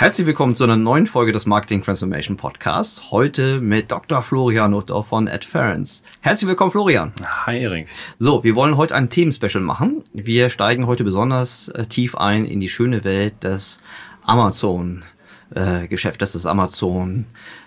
Herzlich willkommen zu einer neuen Folge des Marketing Transformation Podcasts. Heute mit Dr. Florian Nutter von Adference. Herzlich willkommen, Florian. Hi, Erik. So, wir wollen heute ein Themenspecial machen. Wir steigen heute besonders äh, tief ein in die schöne Welt des Amazon-Geschäftes, äh, des Amazon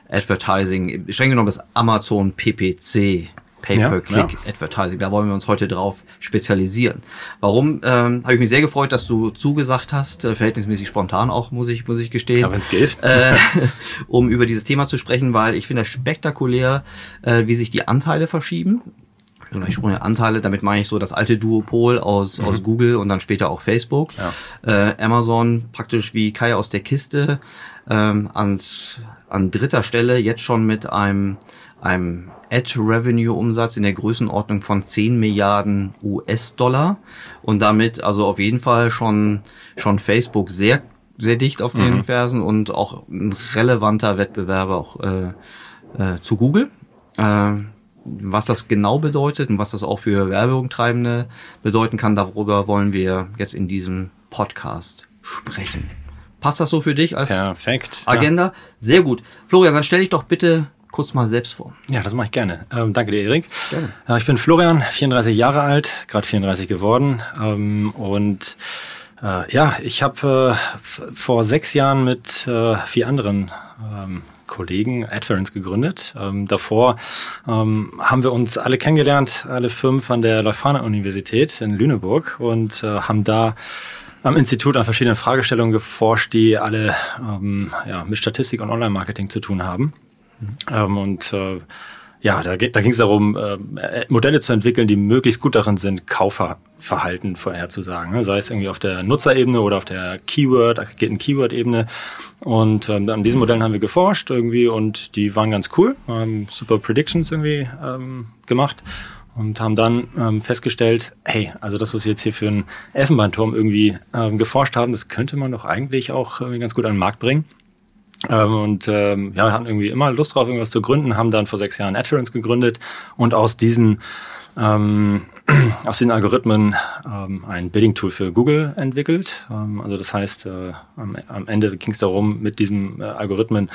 Advertising, streng genommen das Amazon PPC Pay-per-Click-Advertising. Da wollen wir uns heute drauf spezialisieren. Warum? Ähm, Habe ich mich sehr gefreut, dass du zugesagt hast, äh, verhältnismäßig spontan auch, muss ich, muss ich gestehen. Ja, wenn es geht. Äh, um über dieses Thema zu sprechen, weil ich finde es spektakulär, äh, wie sich die Anteile verschieben. Ich sprunge Anteile, damit meine ich so das alte Duopol aus, mhm. aus Google und dann später auch Facebook. Ja. Äh, Amazon praktisch wie Kai aus der Kiste ähm, ans, an dritter Stelle jetzt schon mit einem einem Ad-Revenue-Umsatz in der Größenordnung von 10 Milliarden US-Dollar und damit also auf jeden Fall schon, schon Facebook sehr, sehr dicht auf den mhm. Fersen und auch ein relevanter Wettbewerber auch äh, äh, zu Google. Äh, was das genau bedeutet und was das auch für Werbungtreibende bedeuten kann, darüber wollen wir jetzt in diesem Podcast sprechen. Passt das so für dich als Perfekt, Agenda? Ja. Sehr gut. Florian, dann stell dich doch bitte kurz mal selbst vor. Ja, das mache ich gerne. Ähm, danke dir, Erik. Gerne. Äh, ich bin Florian, 34 Jahre alt, gerade 34 geworden. Ähm, und äh, ja, ich habe äh, vor sechs Jahren mit äh, vier anderen ähm, Kollegen Adference gegründet. Ähm, davor ähm, haben wir uns alle kennengelernt, alle fünf an der Leuphana-Universität in Lüneburg und äh, haben da am Institut an verschiedenen Fragestellungen geforscht, die alle ähm, ja, mit Statistik und Online-Marketing zu tun haben. Ähm, und äh, ja, da, da ging es darum, äh, Modelle zu entwickeln, die möglichst gut darin sind, Kaufverhalten vorherzusagen. Ne? Sei es irgendwie auf der Nutzerebene oder auf der Keyword, aggregierten Keyword-Ebene. Und ähm, an diesen Modellen haben wir geforscht irgendwie und die waren ganz cool, haben super Predictions irgendwie ähm, gemacht und haben dann ähm, festgestellt, hey, also das, was wir jetzt hier für einen Elfenbeinturm irgendwie ähm, geforscht haben, das könnte man doch eigentlich auch ganz gut an den Markt bringen. Ähm, und ähm, ja, wir hatten irgendwie immer Lust drauf, irgendwas zu gründen, haben dann vor sechs Jahren Adference gegründet und aus diesen ähm, aus den Algorithmen ähm, ein Bidding-Tool für Google entwickelt. Ähm, also das heißt, äh, am, am Ende ging es darum, mit diesem äh, Algorithmen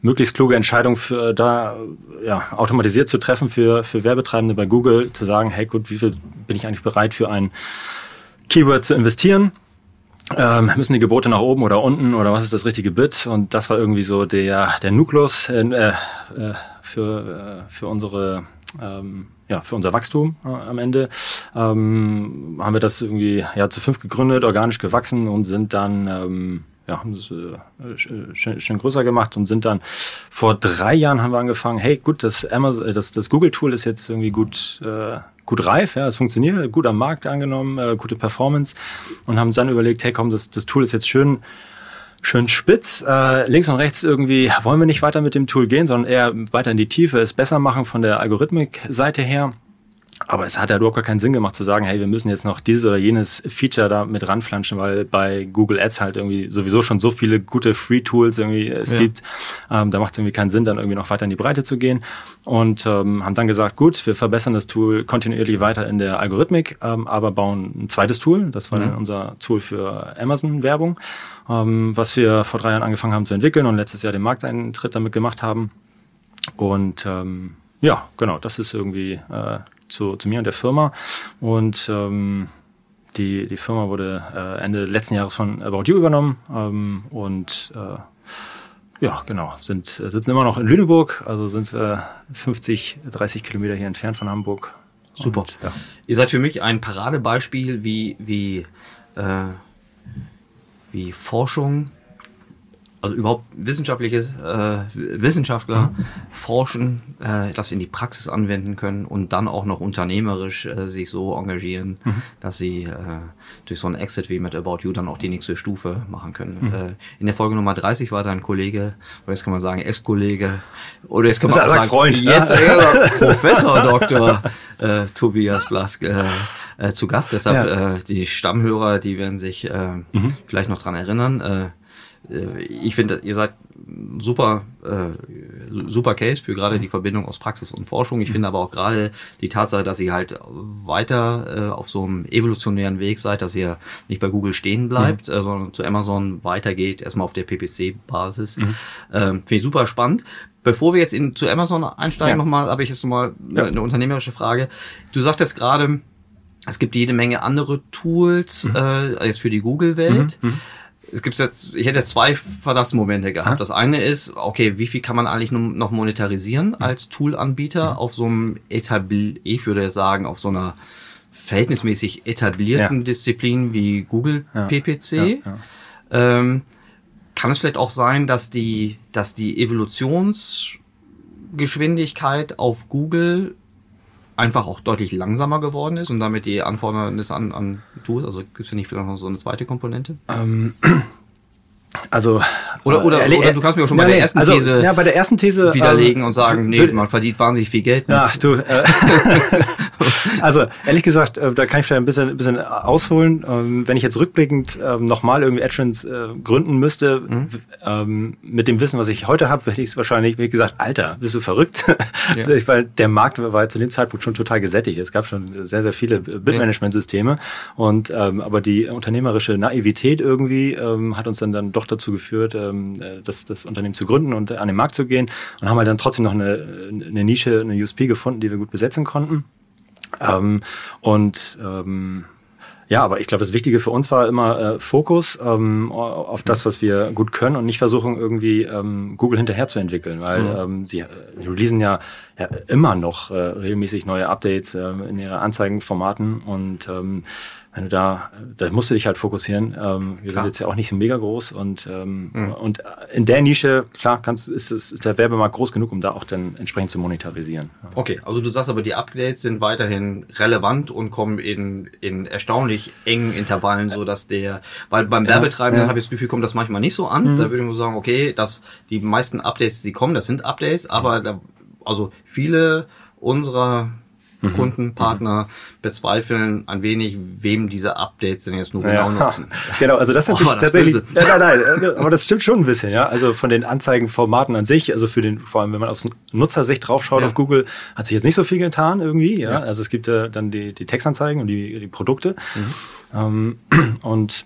möglichst kluge Entscheidungen für da ja, automatisiert zu treffen für, für Werbetreibende bei Google, zu sagen, hey gut, wie viel bin ich eigentlich bereit für ein Keyword zu investieren? Ähm, müssen die Gebote nach oben oder unten oder was ist das richtige Bit? Und das war irgendwie so der, der Nukleus äh, äh, für, äh, für unsere ähm, ja, für unser Wachstum äh, am Ende ähm, haben wir das irgendwie ja zu fünf gegründet, organisch gewachsen und sind dann ähm, ja, haben es äh, schön, schön größer gemacht und sind dann vor drei Jahren haben wir angefangen, hey gut, das Amazon, das, das Google-Tool ist jetzt irgendwie gut, äh, gut reif, ja, es funktioniert, gut am Markt angenommen, äh, gute Performance und haben dann überlegt, hey komm, das, das Tool ist jetzt schön, schön spitz. Äh, links und rechts irgendwie wollen wir nicht weiter mit dem Tool gehen, sondern eher weiter in die Tiefe, es besser machen von der Algorithmik-Seite her. Aber es hat ja überhaupt gar keinen Sinn gemacht zu sagen, hey, wir müssen jetzt noch dieses oder jenes Feature da mit ranflanschen, weil bei Google Ads halt irgendwie sowieso schon so viele gute Free-Tools irgendwie es ja. gibt. Ähm, da macht es irgendwie keinen Sinn, dann irgendwie noch weiter in die Breite zu gehen. Und ähm, haben dann gesagt, gut, wir verbessern das Tool kontinuierlich weiter in der Algorithmik, ähm, aber bauen ein zweites Tool. Das war mhm. dann unser Tool für Amazon-Werbung, ähm, was wir vor drei Jahren angefangen haben zu entwickeln und letztes Jahr den Markteintritt damit gemacht haben. Und ähm, ja, genau, das ist irgendwie äh, zu, zu mir und der Firma. Und ähm, die, die Firma wurde äh, Ende letzten Jahres von About You übernommen. Ähm, und äh, ja, genau, sind, sitzen immer noch in Lüneburg, also sind wir 50, 30 Kilometer hier entfernt von Hamburg. Super. Und, ja. Ihr seid für mich ein Paradebeispiel, wie, wie, äh, wie Forschung also überhaupt wissenschaftliches äh, Wissenschaftler mhm. forschen, äh, das in die Praxis anwenden können und dann auch noch unternehmerisch äh, sich so engagieren, mhm. dass sie äh, durch so ein Exit wie mit About You dann auch die nächste Stufe machen können. Mhm. Äh, in der Folge Nummer 30 war dein Kollege, oder jetzt kann man sagen Ex-Kollege, oder jetzt kann man sagen Freund, jetzt äh, Professor Dr. Äh, Tobias Blask äh, äh, zu Gast. Deshalb ja. äh, die Stammhörer, die werden sich äh, mhm. vielleicht noch dran erinnern. Äh, ich finde, ihr seid super, äh, super Case für gerade die Verbindung aus Praxis und Forschung. Ich finde aber auch gerade die Tatsache, dass ihr halt weiter äh, auf so einem evolutionären Weg seid, dass ihr nicht bei Google stehen bleibt, mhm. äh, sondern zu Amazon weitergeht, erstmal auf der PPC-Basis. Mhm. Ähm, finde ich super spannend. Bevor wir jetzt in, zu Amazon einsteigen, ja. nochmal, habe ich jetzt nochmal ja. eine unternehmerische Frage. Du sagtest gerade, es gibt jede Menge andere Tools mhm. äh, jetzt für die Google-Welt. Mhm. Mhm es gibt jetzt, ich hätte jetzt zwei Verdachtsmomente gehabt. Ha? Das eine ist, okay, wie viel kann man eigentlich noch monetarisieren als Toolanbieter ja. auf so einem etablier, ich würde sagen, auf so einer verhältnismäßig etablierten ja. Disziplin wie Google ja. PPC. Ähm, kann es vielleicht auch sein, dass die, dass die Evolutionsgeschwindigkeit auf Google einfach auch deutlich langsamer geworden ist und damit die Anforderungen an, an Tools, also gibt es ja nicht vielleicht noch so eine zweite Komponente? Ähm, also oder, oder, äh, oder du kannst mir auch schon ja, bei der ersten also, These, ja, bei der ersten These widerlegen ähm, und sagen, nee, man verdient wahnsinnig viel Geld. Mit. Ja, du. Äh, also ehrlich gesagt, äh, da kann ich vielleicht ein bisschen, ein bisschen ausholen. Ähm, wenn ich jetzt rückblickend ähm, nochmal irgendwie AdTrends äh, gründen müsste, mhm. ähm, mit dem Wissen, was ich heute habe, hätte ich es wahrscheinlich, wie gesagt, Alter, bist du verrückt? Ja. Weil der Markt war zu dem Zeitpunkt schon total gesättigt. Es gab schon sehr, sehr viele Bitmanagement-Systeme und ähm, aber die unternehmerische Naivität irgendwie ähm, hat uns dann, dann doch dazu geführt, ähm, äh, das, das Unternehmen zu gründen und an den Markt zu gehen und haben halt dann trotzdem noch eine, eine Nische, eine USP gefunden, die wir gut besetzen konnten. Ähm, und ähm, ja, aber ich glaube, das Wichtige für uns war immer äh, Fokus ähm, auf das, was wir gut können und nicht versuchen, irgendwie ähm, Google hinterher zu entwickeln, weil mhm. ähm, sie äh, releasen ja, ja immer noch äh, regelmäßig neue Updates äh, in ihre Anzeigenformaten und ähm, wenn du da, da musst du dich halt fokussieren. Ähm, wir klar. sind jetzt ja auch nicht so mega groß und, ähm, mhm. und in der Nische, klar, kannst, ist, ist, der Werbemarkt groß genug, um da auch dann entsprechend zu monetarisieren. Okay, also du sagst aber, die Updates sind weiterhin relevant und kommen in, in erstaunlich engen Intervallen, so dass der, weil beim ja, Werbetreibenden ja. habe ich das Gefühl, kommt das manchmal nicht so an. Mhm. Da würde ich nur sagen, okay, dass die meisten Updates, die kommen, das sind Updates, aber da, also viele unserer mhm. Kunden, Partner mhm. bezweifeln ein wenig, wem diese Updates denn jetzt nur genau ja. nutzen. Genau, also das hat oh, sich tatsächlich, nein, nein, nein, äh, aber das stimmt schon ein bisschen, ja. Also von den Anzeigenformaten an sich, also für den, vor allem wenn man aus Nutzersicht draufschaut ja. auf Google, hat sich jetzt nicht so viel getan irgendwie, ja. ja. Also es gibt äh, dann die, die Textanzeigen und die, die Produkte. Mhm. Ähm, und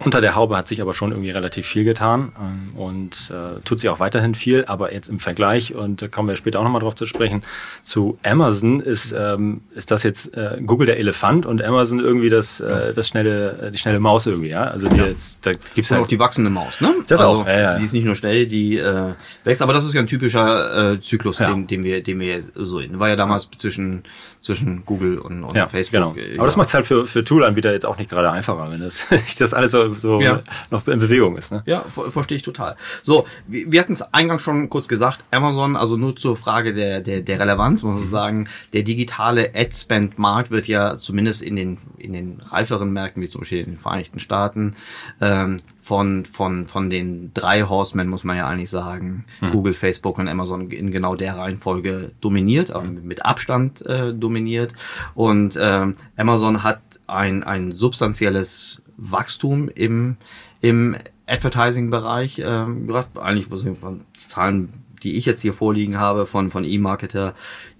unter der Haube hat sich aber schon irgendwie relativ viel getan ähm, und äh, tut sich auch weiterhin viel, aber jetzt im Vergleich, und da kommen wir später auch nochmal drauf zu sprechen, zu Amazon ist, ähm, ist das jetzt äh, Google der Elefant und Amazon irgendwie das, äh, das schnelle, die schnelle Maus irgendwie, ja? Also die ja. jetzt, da gibt's halt auch die wachsende Maus, ne? Das also, auch, ja, ja. Die ist nicht nur schnell, die äh, wächst, aber das ist ja ein typischer äh, Zyklus, ja. den, den wir, den wir so in. War ja damals zwischen zwischen Google und, und ja, Facebook. Genau. Aber das macht es halt für, für Tool-Anbieter jetzt auch nicht gerade einfacher, wenn das, das alles so, so ja. noch in Bewegung ist. Ne? Ja, verstehe ich total. So, wir, wir hatten es eingangs schon kurz gesagt, Amazon, also nur zur Frage der, der, der Relevanz, muss man mhm. sagen, der digitale Ad-Spend-Markt wird ja zumindest in den, in den reiferen Märkten, wie zum Beispiel in den Vereinigten Staaten, ähm, von, von, von den drei Horsemen, muss man ja eigentlich sagen, mhm. Google, Facebook und Amazon in genau der Reihenfolge dominiert, aber mit Abstand äh, dominiert. Und ähm, Amazon hat ein, ein substanzielles Wachstum im, im Advertising-Bereich ähm. Eigentlich von Zahlen, die ich jetzt hier vorliegen habe von, von E-Marketer,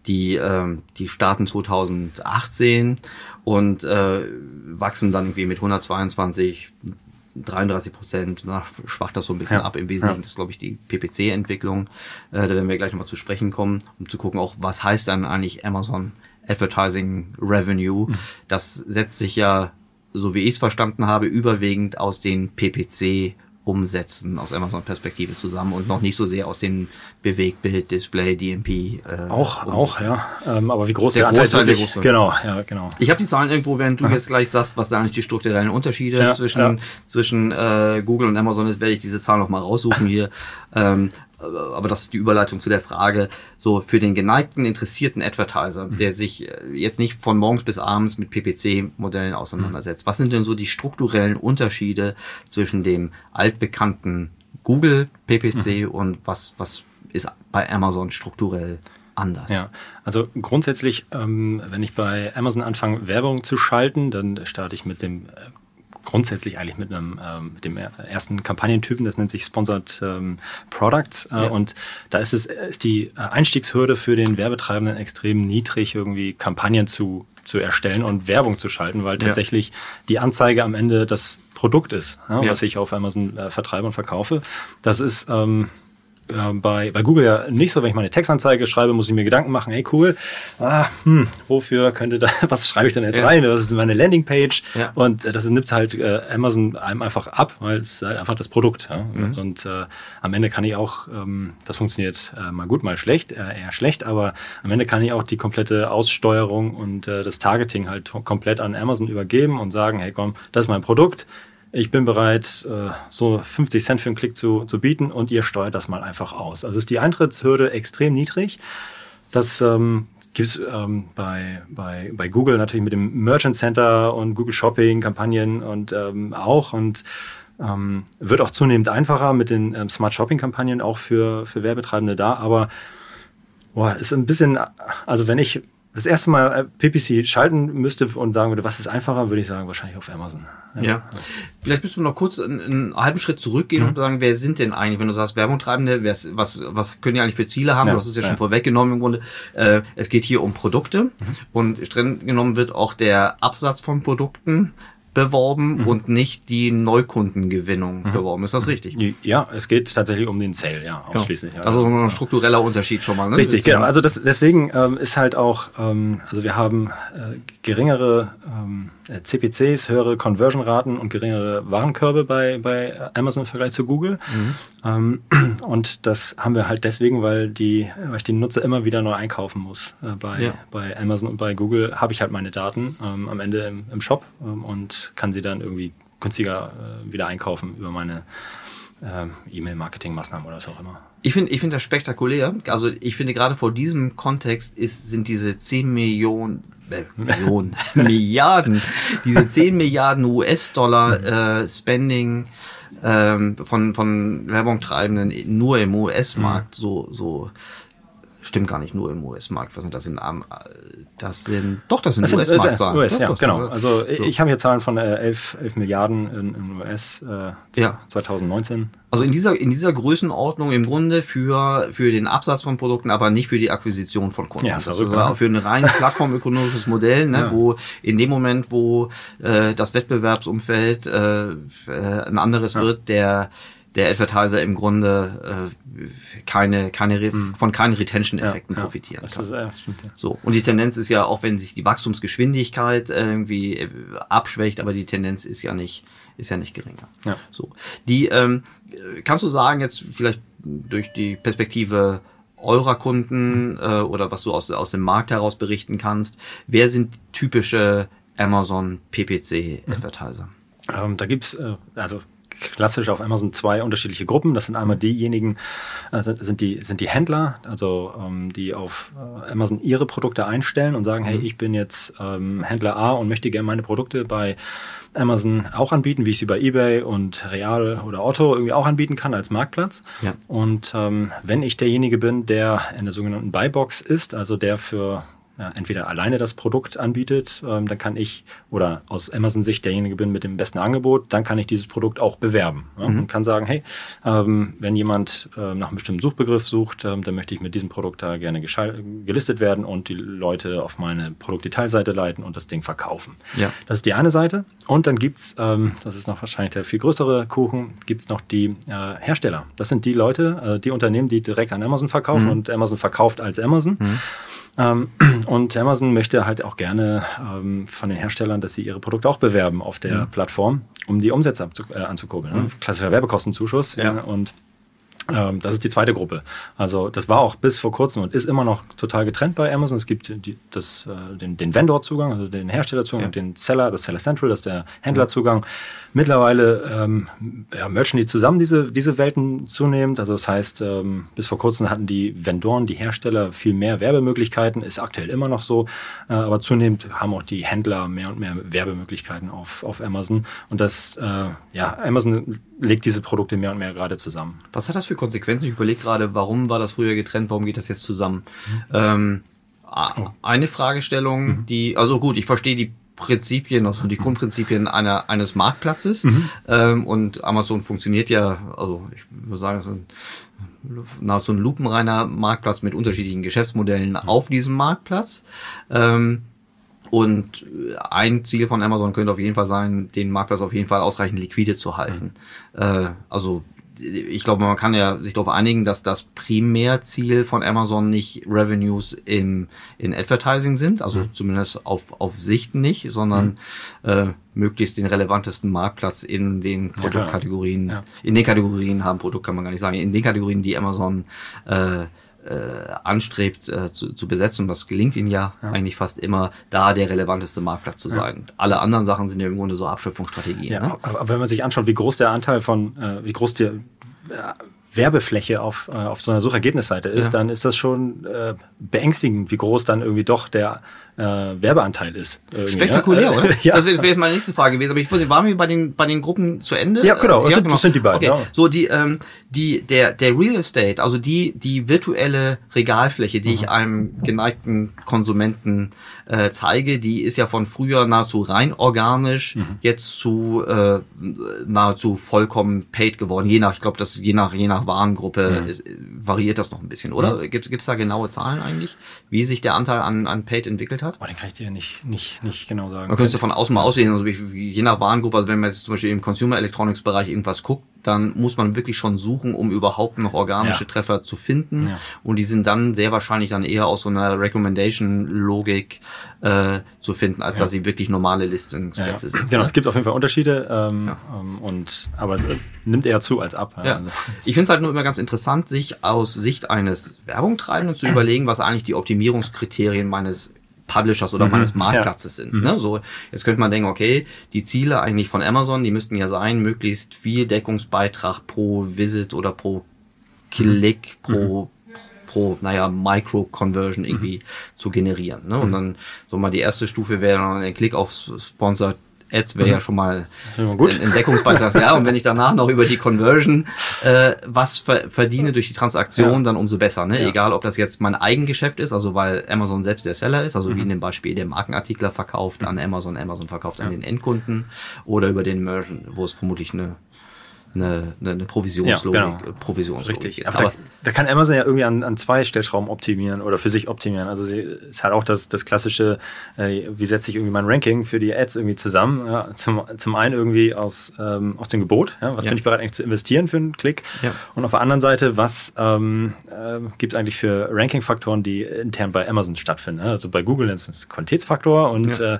die, ähm, die starten 2018 und äh, wachsen dann irgendwie mit 122 33 Prozent, danach schwacht das so ein bisschen ja. ab. Im Wesentlichen ja. das ist, glaube ich, die PPC-Entwicklung. Äh, da werden wir gleich nochmal zu sprechen kommen, um zu gucken, auch was heißt dann eigentlich Amazon Advertising Revenue. Mhm. Das setzt sich ja, so wie ich es verstanden habe, überwiegend aus den PPC umsetzen aus Amazon-Perspektive zusammen und noch nicht so sehr aus dem Bewegbild, Display, DMP. Äh, auch, auch, ja. Ähm, aber wie groß der, der Anteil Großteil wirklich, Genau, ja, genau. Ich habe die Zahlen irgendwo, während du jetzt gleich sagst, was da eigentlich die strukturellen Unterschiede Ja, zwischen, ja. zwischen äh, Google und Amazon ist, werde ich diese Zahlen noch mal raussuchen hier. Ähm, aber das ist die Überleitung zu der Frage, so für den geneigten, interessierten Advertiser, Mhm. der sich äh, jetzt nicht von morgens bis abends mit PPC-Modellen auseinandersetzt. Was sind denn so die strukturellen Unterschiede zwischen dem altbekannten Google PPC Mhm. und was, was ist bei Amazon strukturell anders? Ja, also grundsätzlich, ähm, wenn ich bei Amazon anfange, Werbung zu schalten, dann starte ich mit dem äh, grundsätzlich eigentlich mit einem ähm, mit dem ersten Kampagnentypen, das nennt sich Sponsored ähm, Products äh, Ja. und da ist es ist die äh, Einstiegshürde für den Werbetreibenden extrem niedrig, irgendwie Kampagnen zu zu erstellen und Werbung zu schalten, weil Ja. tatsächlich die Anzeige am Ende das Produkt ist, ja, Ja. was ich auf Amazon äh, vertreibe und verkaufe. Das ist ähm, äh, bei, bei Google ja nicht so, wenn ich mal eine Textanzeige schreibe, muss ich mir Gedanken machen, hey cool, ah, hm, wofür könnte da, was schreibe ich denn jetzt Ja. rein? Das ist meine Landingpage Ja. und äh, das nimmt halt äh, Amazon einem einfach ab, weil es ist halt einfach das Produkt. Ja? Mhm. Und äh, am Ende kann ich auch, ähm, das funktioniert äh, mal gut, mal schlecht, äh, eher schlecht, aber am Ende kann ich auch die komplette Aussteuerung und äh, das Targeting halt komplett an Amazon übergeben und sagen, hey komm, das ist mein Produkt, ich bin bereit, äh, so 50 Cent für einen Klick zu, zu bieten und ihr steuert das mal einfach aus. Also ist die Eintrittshürde extrem niedrig. Das ähm, gibt es ähm, bei, bei, bei Google natürlich mit dem Merchant Center und Google Shopping Kampagnen und ähm, auch und ähm, wird auch zunehmend einfacher mit den ähm, Smart Shopping Kampagnen auch für, für Werbetreibende da. Aber boah, ist ein bisschen, also wenn ich das erste Mal äh, PPC schalten müsste und sagen würde, was ist einfacher, würde ich sagen, wahrscheinlich auf Amazon. Ja. Vielleicht müssen wir noch kurz einen, einen halben Schritt zurückgehen Mhm. und sagen, wer sind denn eigentlich, wenn du sagst Werbungtreibende, was, was können die eigentlich für Ziele haben? Ja, Du hast es ja, ja. schon vorweggenommen im Grunde. Äh, es geht hier um Produkte Mhm. und streng genommen wird auch der Absatz von Produkten beworben Mhm. und nicht die Neukundengewinnung beworben. Ist das richtig? Ja, es geht tatsächlich um den Sale, ja, ausschließlich. Ja. Also ein struktureller Unterschied schon mal. Ne? Richtig, Ist genau. Also das, deswegen ähm, ist halt auch, ähm, also wir haben äh, geringere ähm, äh, CPCs, höhere Conversion-Raten und geringere Warenkörbe bei, bei Amazon im Vergleich zu Google. Ähm, und das haben wir halt deswegen, weil, die, weil ich den Nutzer immer wieder neu einkaufen muss. Äh, bei, Ja. bei Amazon und bei Google habe ich halt meine Daten ähm, am Ende im, im Shop ähm, und kann sie dann irgendwie günstiger äh, wieder einkaufen über meine ähm, E-Mail-Marketing-Maßnahmen oder was auch immer. Ich finde ich finde das spektakulär. Also ich finde gerade vor diesem Kontext ist, sind diese 10 Millionen, äh, Millionen, Milliarden, diese 10 Milliarden US-Dollar äh, Spending ähm, von, von Werbungtreibenden nur im US-Markt so, so stimmt gar nicht nur im US-Markt. Was sind das in Am- das sind doch das sind US-Markt. US, US, ja, genau. Also So. ich habe hier Zahlen von äh, 11, 11 Milliarden in, in US äh, Ja. 2019. Also in dieser, in dieser Größenordnung im Grunde für, für den Absatz von Produkten, aber nicht für die Akquisition von Kunden. Ja, das verrückt, ist auch für ein rein plattformökonomisches Modell, ne, Ja. wo in dem Moment, wo äh, das Wettbewerbsumfeld äh, äh, ein anderes wird, der der Advertiser im Grunde äh, keine, keine Re von keinen Retention-Effekten profitieren das kann. ist, ja, stimmt, ja. So. Und die Tendenz ist ja, auch wenn sich die Wachstumsgeschwindigkeit irgendwie äh, abschwächt, aber die Tendenz ist ja nicht, ist ja nicht geringer. Ja. So. Die, ähm, äh, kannst du sagen, jetzt vielleicht durch die Perspektive eurer Kunden äh, oder was du aus, aus dem Markt heraus berichten kannst, wer sind typische Amazon PPC Advertiser? Ähm, da gibt's äh, also klassisch auf Amazon zwei unterschiedliche Gruppen. Das sind einmal diejenigen, äh, sind, sind, die, sind die Händler, also ähm, die auf äh, Amazon ihre Produkte einstellen und sagen, hey, ich bin jetzt ähm, Händler A und möchte gerne meine Produkte bei Amazon auch anbieten, wie ich sie bei eBay und Real oder Otto irgendwie auch anbieten kann als Marktplatz. Ja. Und ähm, wenn ich derjenige bin, der in der sogenannten Buybox ist, also der für ja, entweder alleine das Produkt anbietet, ähm, dann kann ich, oder aus Amazon-Sicht derjenige bin mit dem besten Angebot, dann kann ich dieses Produkt auch bewerben. Ja, Und kann sagen, hey, ähm, wenn jemand ähm, nach einem bestimmten Suchbegriff sucht, dann möchte ich mit diesem Produkt da gerne gelistet werden und die Leute auf meine Produktdetailseite leiten und das Ding verkaufen. Ja. Das ist die eine Seite. Und dann gibt's, ähm, das ist noch wahrscheinlich der viel größere Kuchen, gibt's noch die äh, Hersteller. Das sind die Leute, äh, die Unternehmen, die direkt an Amazon verkaufen und Amazon verkauft als Amazon. Ähm, und Amazon möchte halt auch gerne ähm, von den Herstellern, dass sie ihre Produkte auch bewerben auf der mhm. Plattform, um die Umsätze äh, anzukurbeln. Ne? Mhm. Klassischer Werbekostenzuschuss. Ja. Und ähm, das ist die zweite Gruppe. Also das war auch bis vor kurzem und ist immer noch total getrennt bei Amazon. Es gibt die, das, äh, den, den Vendor-Zugang, also den Herstellerzugang ja. und den Seller, das Seller Central, das ist der Händlerzugang. Mittlerweile ähm, ja, merchen die zusammen diese, diese Welten zunehmend. Also das heißt, ähm, bis vor kurzem hatten die Vendoren, die Hersteller viel mehr Werbemöglichkeiten, ist aktuell immer noch so. Äh, aber zunehmend haben auch die Händler mehr und mehr Werbemöglichkeiten auf, auf Amazon. Und das, äh, ja, Amazon legt diese Produkte mehr und mehr gerade zusammen. Was hat das für Konsequenzen? Ich überlege gerade, warum war das früher getrennt, warum geht das jetzt zusammen? Mhm. Ähm, oh. Eine Fragestellung, mhm. die, also gut, ich verstehe die Prinzipien, also die Grundprinzipien einer, eines Marktplatzes. Mhm. Ähm, und Amazon funktioniert ja, also ich würde sagen, so ein, nahezu ein lupenreiner Marktplatz mit unterschiedlichen Geschäftsmodellen mhm. auf diesem Marktplatz. Ähm, und ein Ziel von Amazon könnte auf jeden Fall sein, den Marktplatz auf jeden Fall ausreichend liquide zu halten. Mhm. Äh, also ich glaube, man kann ja sich darauf einigen, dass das Primärziel von Amazon nicht Revenues in, in Advertising sind, also mhm. zumindest auf, auf Sicht nicht, sondern mhm. äh, möglichst den relevantesten Marktplatz in den Produktkategorien, ja, ja. in den Kategorien haben, Produkt kann man gar nicht sagen, in den Kategorien, die Amazon äh, äh, anstrebt äh, zu, zu besetzen. Und das gelingt ihnen ja, ja, eigentlich fast immer, da der relevanteste Marktplatz zu sein. Ja. Alle anderen Sachen sind ja im Grunde so Abschöpfungsstrategien. Ja, ne? aber wenn man sich anschaut, wie groß der Anteil von, äh, wie groß der Werbefläche auf, äh, auf so einer Suchergebnisseite ist, ja. dann ist das schon äh, beängstigend, wie groß dann irgendwie doch der äh, Werbeanteil ist. Spektakulär, oder? ja. Das wäre jetzt meine nächste Frage gewesen. Aber ich wusste, waren wir bei den, bei den Gruppen zu Ende? Ja, genau. Ja, genau. Das sind die beiden. Okay. Ja. So, die, ähm, die, der, der Real Estate, also die, die virtuelle Regalfläche, die mhm. ich einem geneigten Konsumenten äh, zeige, die ist ja von früher nahezu rein organisch, mhm. jetzt zu äh, nahezu vollkommen paid geworden. Je nach, ich glaube, das je nach, je nach Warengruppe mhm. ist, variiert das noch ein bisschen, oder? Mhm. Gibt es da genaue Zahlen eigentlich, wie sich der Anteil an, an paid entwickelt hat? Oh, den kann ich dir nicht, nicht, nicht genau sagen. Man könnte es ja von außen mal aussehen, also je nach Warengruppe, also wenn man jetzt zum Beispiel im Consumer Electronics Bereich irgendwas guckt, dann muss man wirklich schon suchen, um überhaupt noch organische ja. Treffer zu finden. Ja. Und die sind dann sehr wahrscheinlich dann eher aus so einer Recommendation-Logik äh, zu finden, als ja. dass sie wirklich normale Listungsplätze sind. Genau, es gibt auf jeden Fall Unterschiede, ähm, ähm, und aber es nimmt eher zu als ab. Ja. Also, ich finde es halt nur immer ganz interessant, sich aus Sicht eines Werbungtreibenden zu überlegen, was eigentlich die Optimierungskriterien meines Publishers oder mhm, meines Marktplatzes ja. sind. Mhm. Ne? So, jetzt könnte man denken, okay, die Ziele eigentlich von Amazon, die müssten ja sein, möglichst viel Deckungsbeitrag pro Visit oder pro Klick, mhm. pro pro, naja, Micro-Conversion irgendwie mhm. zu generieren. Ne? Und mhm. dann so mal die erste Stufe wäre dann ein Klick auf Sponsored Ads wäre ja mhm. schon mal ein Entdeckungsbeitrag. ja, und wenn ich danach noch über die Conversion äh, was ver verdiene durch die Transaktion, ja. dann umso besser. Ne? Ja. Egal, ob das jetzt mein Eigengeschäft ist, also weil Amazon selbst der Seller ist, also mhm. wie in dem Beispiel der Markenartikler verkauft an Amazon, Amazon verkauft ja. an den Endkunden oder über den Merchant, wo es vermutlich eine eine, eine, eine Provisionslogik, ja, genau. Provisionslogik Richtig. Aber, Aber da, da, kann Amazon ja irgendwie an, an zwei Stellschrauben optimieren oder für sich optimieren. Also sie ist halt auch das, das klassische, äh, wie setze ich irgendwie mein Ranking für die Ads irgendwie zusammen. Ja, zum, zum einen irgendwie aus, ähm, aus dem Gebot, ja, was bin ich bereit eigentlich zu investieren für einen Klick? Und auf der anderen Seite, was ähm, äh, gibt es eigentlich für Ranking-Faktoren, die intern bei Amazon stattfinden? Also bei Google ist es Qualitätsfaktor und äh,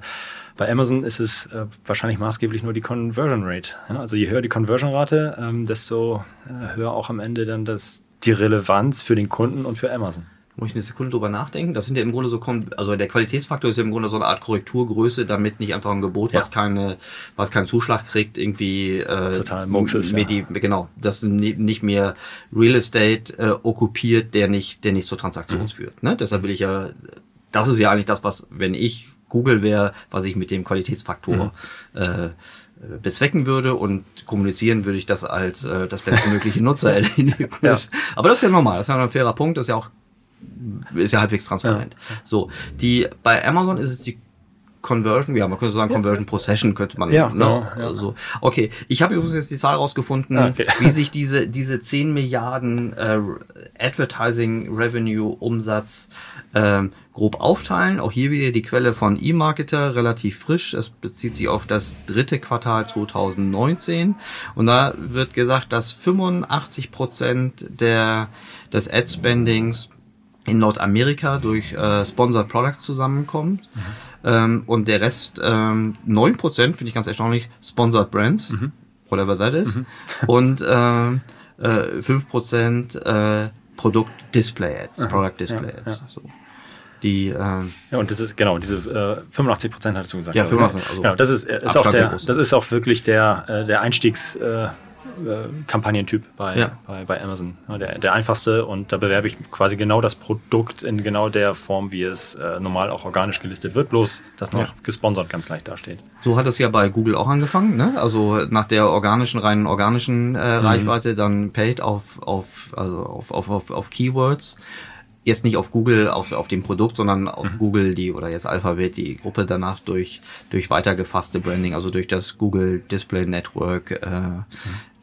bei Amazon ist es äh, wahrscheinlich maßgeblich nur die Conversion Rate. Ja? Also je höher die Conversion Rate, ähm, desto äh, höher auch am Ende dann das, die Relevanz für den Kunden und für Amazon. Muss ich eine Sekunde drüber nachdenken? Das sind ja im Grunde so, also der Qualitätsfaktor ist ja im Grunde so eine Art Korrekturgröße, damit nicht einfach ein Gebot, ja. was keine, was keinen Zuschlag kriegt, irgendwie äh, total ist. Ja. Die, genau, das nicht mehr Real Estate äh, okkupiert, der nicht, der nicht zur Transaktion mhm. führt. Ne? Deshalb will ich ja, das ist ja eigentlich das, was, wenn ich Google wäre, was ich mit dem Qualitätsfaktor mhm. äh, bezwecken würde und kommunizieren würde ich das als äh, das bestmögliche Nutzererlebnis. ja. Aber das ist ja normal, das ist ja ein fairer Punkt, das ist ja auch ist ja halbwegs transparent. Ja. So, die bei Amazon ist es die Conversion, ja, man könnte sagen Conversion pro Session könnte man. Ja, ne? ja, ja. Also, okay, ich habe übrigens jetzt die Zahl rausgefunden, ah, okay. wie sich diese diese 10 Milliarden äh, Advertising Revenue Umsatz ähm, grob aufteilen. Auch hier wieder die Quelle von eMarketer, relativ frisch. Es bezieht sich auf das dritte Quartal 2019. Und da wird gesagt, dass 85 Prozent der, des Ad-Spendings in Nordamerika durch äh, Sponsored Products zusammenkommt. Mhm. Ähm, und der Rest, ähm, 9%, finde ich ganz erstaunlich, Sponsored Brands, mhm. whatever that is. Mhm. und äh, äh, 5% äh, Produkt Display Ads, Product Display ja, Ads. Ja. So. Die, ähm, ja, und das ist genau diese äh, 85 Prozent hattest du gesagt. Ja, 85. Also genau, das ist, ist auch der, das ist auch wirklich der äh, der Einstiegs äh, äh, Kampagnentyp bei, ja. bei, bei Amazon. Der, der einfachste und da bewerbe ich quasi genau das Produkt in genau der Form, wie es äh, normal auch organisch gelistet wird, bloß dass noch ja. gesponsert ganz leicht dasteht. So hat es ja bei Google auch angefangen, ne? Also nach der organischen, reinen organischen äh, mhm. Reichweite dann paid auf, auf, also auf, auf, auf, auf Keywords jetzt nicht auf Google, auf, auf dem Produkt, sondern auf mhm. Google, die oder jetzt Alphabet, die Gruppe danach durch, durch weitergefasste Branding, also durch das Google Display Network, äh, mhm.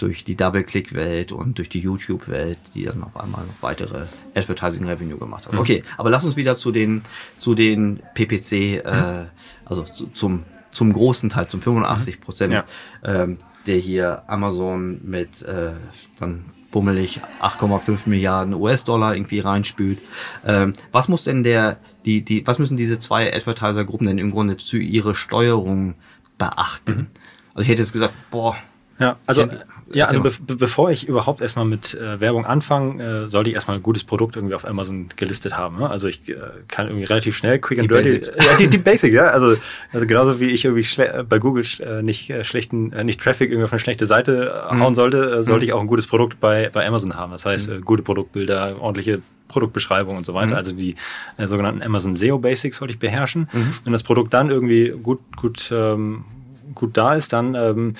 Durch die Double-Click-Welt und durch die YouTube-Welt, die dann auf einmal noch weitere Advertising Revenue gemacht hat. Mhm. Okay, aber lass uns wieder zu den, zu den PPC, äh, also zu, zum, zum großen Teil, zum 85 Prozent, ja. ähm, der hier Amazon mit äh, dann bummelig 8,5 Milliarden US-Dollar irgendwie reinspült. Ähm, was muss denn der, die, die, was müssen diese zwei Advertiser-Gruppen denn im Grunde zu ihrer Steuerung beachten? Mhm. Also ich hätte jetzt gesagt, boah. Ja, also ja, also be bevor ich überhaupt erstmal mit äh, Werbung anfange, äh, sollte ich erstmal ein gutes Produkt irgendwie auf Amazon gelistet haben. Ne? Also ich äh, kann irgendwie relativ schnell, quick and die dirty. Basics. Ja, die, die Basic, ja. Also, also genauso wie ich irgendwie bei Google äh, nicht äh, schlechten, äh, nicht Traffic irgendwie auf eine schlechte Seite äh, mhm. hauen sollte, äh, sollte mhm. ich auch ein gutes Produkt bei, bei Amazon haben. Das heißt, mhm. äh, gute Produktbilder, ordentliche Produktbeschreibung und so weiter. Mhm. Also die äh, sogenannten Amazon SEO Basics sollte ich beherrschen. Mhm. Wenn das Produkt dann irgendwie gut, gut, ähm, gut da ist, dann ähm,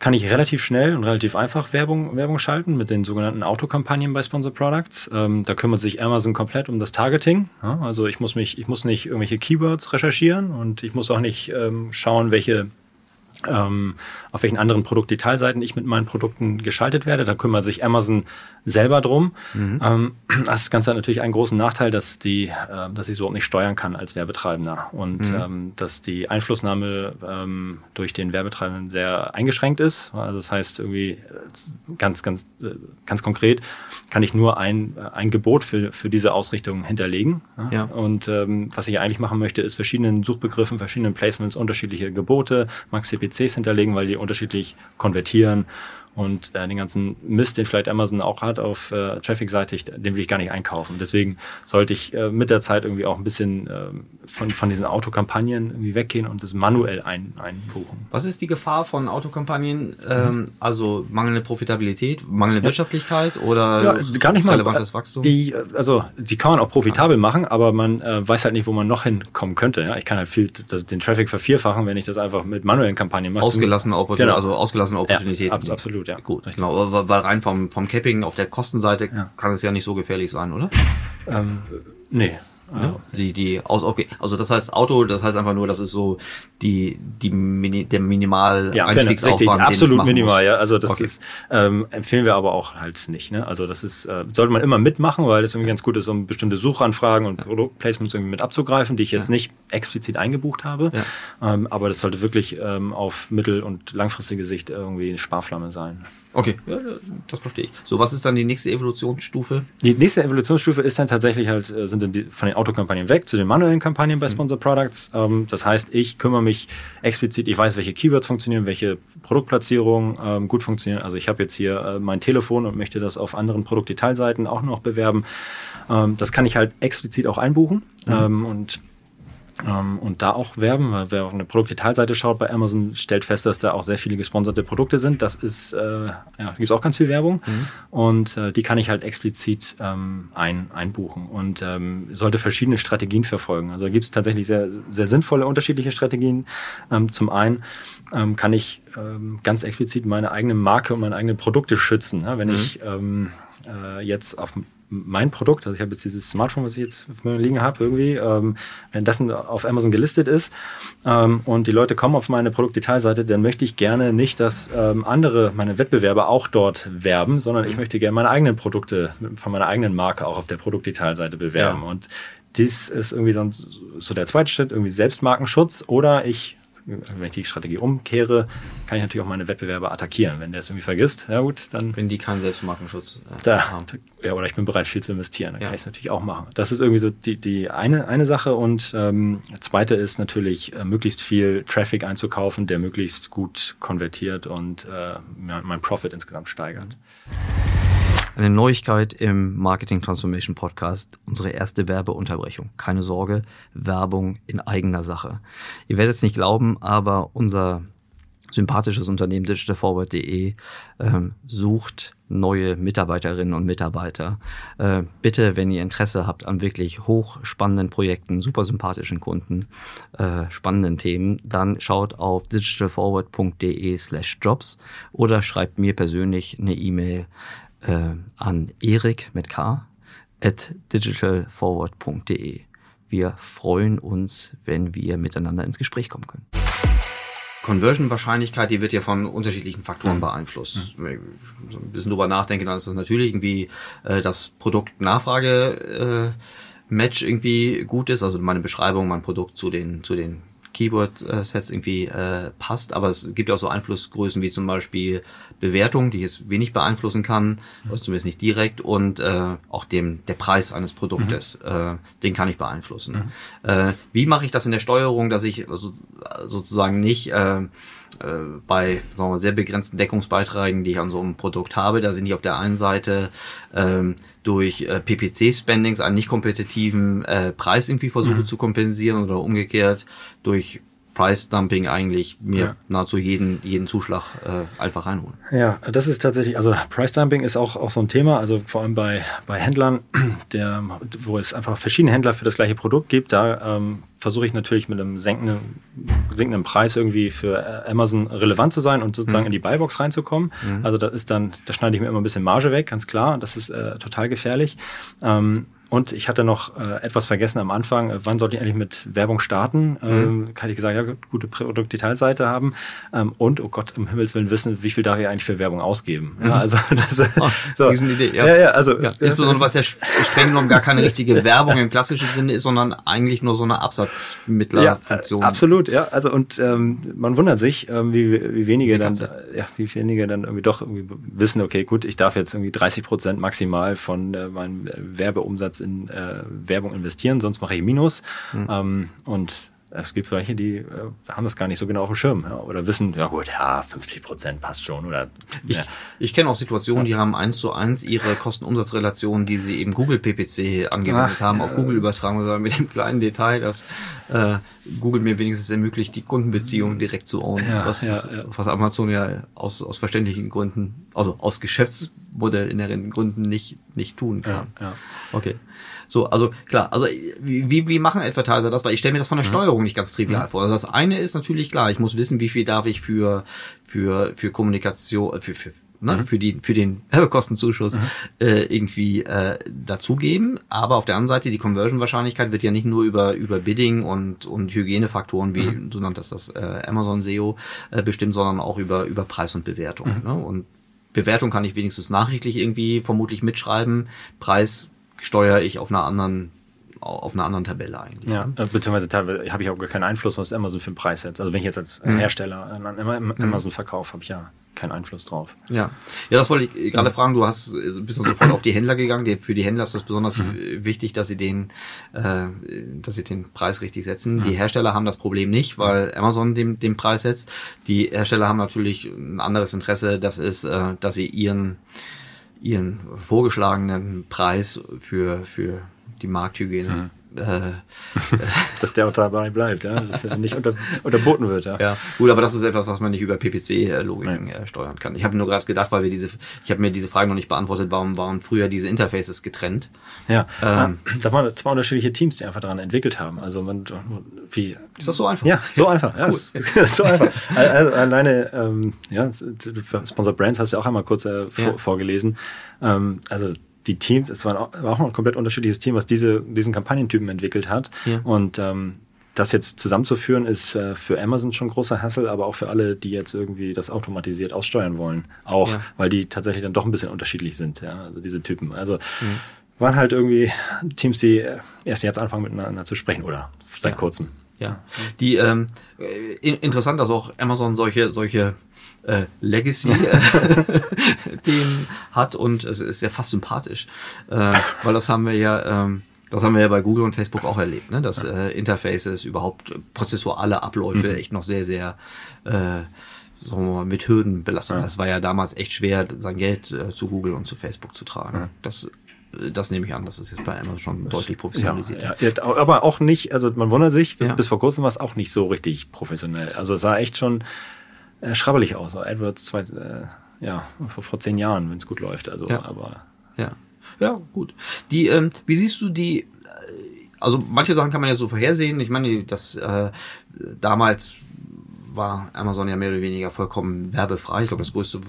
kann ich relativ schnell und relativ einfach Werbung, Werbung schalten mit den sogenannten Autokampagnen bei Sponsor Products. Ähm, da kümmert sich Amazon komplett um das Targeting. Ja, also ich muss mich, ich muss nicht irgendwelche Keywords recherchieren und ich muss auch nicht ähm, schauen, welche ähm, auf welchen anderen Produktdetailseiten ich mit meinen Produkten geschaltet werde. Da kümmert sich Amazon selber drum. Mhm. Ähm, das Ganze hat natürlich einen großen Nachteil, dass die, äh, dass ich es überhaupt nicht steuern kann als Werbetreibender und mhm. ähm, dass die Einflussnahme ähm, durch den Werbetreibenden sehr eingeschränkt ist. Also das heißt irgendwie äh, ganz, ganz, äh, ganz konkret kann ich nur ein, äh, ein Gebot für, für diese Ausrichtung hinterlegen. Ja. Und ähm, was ich eigentlich machen möchte, ist verschiedenen Suchbegriffen, verschiedenen Placements unterschiedliche Gebote, Max CPCs hinterlegen, weil die unterschiedlich konvertieren und äh, den ganzen Mist, den vielleicht Amazon auch hat auf äh, Traffic-seitig, den will ich gar nicht einkaufen. Deswegen sollte ich äh, mit der Zeit irgendwie auch ein bisschen äh, von, von diesen Autokampagnen irgendwie weggehen und das manuell ein, einbuchen. Was ist die Gefahr von Autokampagnen? Ähm, also mangelnde Profitabilität, mangelnde ja. Wirtschaftlichkeit oder ja, gar nicht mal relevantes Wachstum? Die, also die kann man auch profitabel ah. machen, aber man äh, weiß halt nicht, wo man noch hinkommen könnte. Ja? Ich kann halt viel das, den Traffic vervierfachen, wenn ich das einfach mit manuellen Kampagnen mache. Ausgelassene Opportunitäten, genau. also ausgelassene Opportunitäten. Ja, absolut ja. Gut, genau. Weil rein vom, vom Capping auf der Kostenseite ja. kann es ja nicht so gefährlich sein, oder? Ähm, nee, ja, die, die, aus, okay. Also das heißt Auto, das heißt einfach nur, das ist so die, die Mini, der minimal ja, Einstiegsaufwand. Richtig, absolut minimal, ja. Also das okay. ist, ähm, empfehlen wir aber auch halt nicht. Ne? Also das ist, äh, sollte man immer mitmachen, weil es irgendwie ganz gut ist, um bestimmte Suchanfragen und. Produktplacements irgendwie mit abzugreifen, die ich jetzt ja. nicht explizit eingebucht habe. Ähm, aber das sollte wirklich ähm, auf mittel- und langfristige Sicht irgendwie eine Sparflamme sein. Okay, ja, das verstehe ich. So, was ist dann die nächste Evolutionsstufe? Die nächste Evolutionsstufe ist dann tatsächlich halt, äh, sind dann die, von den Autokampagnen weg zu den manuellen Kampagnen bei mhm. Sponsor Products. Ähm, das heißt, ich kümmere mich explizit, ich weiß, welche Keywords funktionieren, welche Produktplatzierungen ähm, gut funktionieren. Also ich habe jetzt hier äh, mein Telefon und möchte das auf anderen Produktdetailseiten auch noch bewerben. Ähm, das kann ich halt explizit auch einbuchen. Mhm. Ähm, und und da auch werben. Weil wer auf eine Produktdetailseite schaut bei Amazon, stellt fest, dass da auch sehr viele gesponserte Produkte sind. Das ist, äh, ja, gibt es auch ganz viel Werbung mhm. und äh, die kann ich halt explizit ähm, ein, einbuchen und ähm, sollte verschiedene Strategien verfolgen. Also da gibt es tatsächlich sehr, sehr sinnvolle unterschiedliche Strategien. Ähm, zum einen ähm, kann ich ähm, ganz explizit meine eigene Marke und meine eigenen Produkte schützen. Ne? Wenn mhm. ich ähm, äh, jetzt auf mein Produkt, also ich habe jetzt dieses Smartphone, was ich jetzt liegen habe, irgendwie, ähm, wenn das auf Amazon gelistet ist ähm, und die Leute kommen auf meine Produktdetailseite, dann möchte ich gerne nicht, dass ähm, andere, meine Wettbewerber auch dort werben, sondern ich mhm. möchte gerne meine eigenen Produkte von meiner eigenen Marke auch auf der Produktdetailseite bewerben. Ja. Und dies ist irgendwie dann so der zweite Schritt, irgendwie Selbstmarkenschutz oder ich wenn ich die Strategie umkehre, kann ich natürlich auch meine Wettbewerber attackieren. Wenn der es irgendwie vergisst, ja gut, dann. Wenn die keinen Selbstmarkenschutz äh, da, haben. Ja, oder ich bin bereit, viel zu investieren, dann ja. kann ich es natürlich auch machen. Das ist irgendwie so die, die eine, eine Sache. Und ähm, zweite ist natürlich, äh, möglichst viel Traffic einzukaufen, der möglichst gut konvertiert und äh, mein Profit insgesamt steigert. Eine Neuigkeit im Marketing Transformation Podcast, unsere erste Werbeunterbrechung. Keine Sorge, Werbung in eigener Sache. Ihr werdet es nicht glauben, aber unser sympathisches Unternehmen digitalforward.de äh, sucht neue Mitarbeiterinnen und Mitarbeiter. Äh, bitte, wenn ihr Interesse habt an wirklich hochspannenden Projekten, super sympathischen Kunden, äh, spannenden Themen, dann schaut auf digitalforward.de slash jobs oder schreibt mir persönlich eine E-Mail äh, an erik mit K at digitalforward.de. Wir freuen uns, wenn wir miteinander ins Gespräch kommen können. Conversion-Wahrscheinlichkeit, die wird ja von unterschiedlichen Faktoren mhm. beeinflusst. Mhm. Wenn ich so ein bisschen drüber nachdenke, dann ist das natürlich irgendwie äh, das Produkt-Nachfrage-Match äh, irgendwie gut ist, also meine Beschreibung, mein Produkt zu den, zu den Keyword-Sets irgendwie äh, passt, aber es gibt auch so Einflussgrößen wie zum Beispiel Bewertung, die ich jetzt wenig beeinflussen kann, mhm. also zumindest nicht direkt, und äh, auch dem der Preis eines Produktes, mhm. äh, den kann ich beeinflussen. Mhm. Äh, wie mache ich das in der Steuerung, dass ich also, sozusagen nicht äh, äh, bei sagen wir, sehr begrenzten Deckungsbeiträgen, die ich an so einem Produkt habe, da sind die auf der einen Seite ähm, durch äh, PPC-Spendings einen nicht kompetitiven äh, Preis irgendwie versuche mhm. zu kompensieren oder umgekehrt durch Price Dumping eigentlich mir ja. nahezu jeden, jeden Zuschlag äh, einfach reinholen. Ja, das ist tatsächlich, also Price Dumping ist auch, auch so ein Thema, also vor allem bei, bei Händlern, der, wo es einfach verschiedene Händler für das gleiche Produkt gibt, da ähm, versuche ich natürlich mit einem sinkenden, sinkenden Preis irgendwie für äh, Amazon relevant zu sein und sozusagen mhm. in die Buybox reinzukommen. Mhm. Also da ist dann, da schneide ich mir immer ein bisschen Marge weg, ganz klar, das ist äh, total gefährlich. Ähm, und ich hatte noch äh, etwas vergessen am Anfang. Wann sollte ich eigentlich mit Werbung starten? Mhm. Ähm, hatte ich gesagt, ja, gute Produktdetailseite haben. Ähm, und, oh Gott, im Himmels Willen wissen, wie viel darf ich eigentlich für Werbung ausgeben? Mhm. Ja, also das, oh, so. Idee, ja. ja, ja, also, ja. Insbesondere, was ja streng genommen gar keine richtige Werbung im klassischen Sinne ist, sondern eigentlich nur so eine Absatzmittlerfunktion. Ja, äh, absolut, ja. Also, und ähm, man wundert sich, ähm, wie, wie wenige dann, ja, wie wenige dann irgendwie doch irgendwie wissen, okay, gut, ich darf jetzt irgendwie 30 Prozent maximal von äh, meinem Werbeumsatz in äh, Werbung investieren, sonst mache ich Minus. Mhm. Ähm, und es gibt welche, die äh, haben das gar nicht so genau auf dem Schirm ja, oder wissen, ja gut, ja, 50 Prozent passt schon. Oder, ich, ja. ich kenne auch Situationen, die haben eins zu eins ihre Kosten-Umsatz-Relation, die sie eben Google PPC angewendet Ach, haben, auf Google übertragen, sondern mit dem kleinen Detail, dass äh, Google mir wenigstens ermöglicht, die Kundenbeziehungen direkt zu ownen, ja, was, was, was, Amazon ja aus, aus verständlichen Gründen, also aus geschäftsmodellinhärenten Gründen nicht, nicht tun kann. Okay. So, also klar, also wie, wie machen Advertiser das? Weil ich stelle mir das von der mhm. Steuerung nicht ganz trivial mhm. vor. Also das eine ist natürlich klar, ich muss wissen, wie viel darf ich für, für, für Kommunikation, äh, für, für Ne, mhm. für, die, für den Werbekostenzuschuss mhm. äh, irgendwie äh, dazugeben. Aber auf der anderen Seite, die Conversion-Wahrscheinlichkeit wird ja nicht nur über, über Bidding und, und Hygienefaktoren, wie mhm. du nanntest das äh, Amazon SEO, äh, bestimmt, sondern auch über, über Preis und Bewertung. Mhm. Ne? Und Bewertung kann ich wenigstens nachrichtlich irgendwie vermutlich mitschreiben. Preis steuere ich auf einer anderen auf einer anderen Tabelle eigentlich. Ja, äh, beziehungsweise teilweise habe ich auch gar keinen Einfluss, was Amazon für einen Preis setzt. Also wenn ich jetzt als mhm. Hersteller an mhm. Amazon verkaufe, habe ich ja keinen Einfluss drauf. Ja, ja, das wollte ich gerade mhm. fragen. Du hast ein bisschen sofort auf die Händler gegangen. Für die Händler ist das besonders mhm. wichtig, dass sie den, äh, dass sie den Preis richtig setzen. Mhm. Die Hersteller haben das Problem nicht, weil Amazon den, den Preis setzt. Die Hersteller haben natürlich ein anderes Interesse. Das ist, äh, dass sie ihren ihren vorgeschlagenen Preis für, für die Markthygiene mhm. Äh, dass der dabei bleibt, ja, dass er nicht unter, unterboten wird. Ja. ja, gut, aber das ist etwas, was man nicht über PPC-Logiken äh, steuern kann. Ich habe nur gerade gedacht, weil wir diese, ich habe mir diese Frage noch nicht beantwortet, warum waren früher diese Interfaces getrennt? Ja, ähm, da waren zwei unterschiedliche Teams, die einfach daran entwickelt haben. Also man, wie ist das so einfach? Ja, so einfach. Ja, cool. so einfach. Also alleine, ähm, ja, Sponsor Brands hast du auch einmal kurz äh, vor, ja. vorgelesen. Ähm, also die Teams, es war auch, auch ein komplett unterschiedliches Team, was diese, diesen Kampagnentypen entwickelt hat. Ja. Und ähm, das jetzt zusammenzuführen, ist äh, für Amazon schon großer Hassel, aber auch für alle, die jetzt irgendwie das automatisiert aussteuern wollen. Auch, ja. weil die tatsächlich dann doch ein bisschen unterschiedlich sind, ja, also diese Typen. Also mhm. waren halt irgendwie Teams, die erst jetzt anfangen miteinander zu sprechen oder seit ja. kurzem. Ja. Die ähm, äh, in, interessant, dass auch Amazon solche solche äh, Legacy-Themen hat und es ist ja fast sympathisch, äh, weil das haben wir ja, ähm, das haben wir ja bei Google und Facebook auch erlebt, ne? dass äh, Interfaces überhaupt prozessuale Abläufe Mhm. echt noch sehr sehr äh, sagen wir mal, mit Hürden belastet. Ja. Es war ja damals echt schwer, sein Geld äh, zu Google und zu Facebook zu tragen. Ja. Das, äh, das nehme ich an, das ist jetzt bei Amazon schon deutlich professionalisiert. Ja, ja, aber auch nicht, also man wundert sich, Ja. bis vor kurzem war es auch nicht so richtig professionell. Also es sah echt schon äh, schrabbelig aus. AdWords zwei, äh, ja, vor, vor zehn Jahren, wenn es gut läuft. Also, Ja. aber Ja, ja, gut. Die, ähm, wie siehst du die? äh, Also manche Sachen kann man ja so vorhersehen. Ich meine, das äh, damals war Amazon ja mehr oder weniger vollkommen werbefrei. Ich glaube, das größte,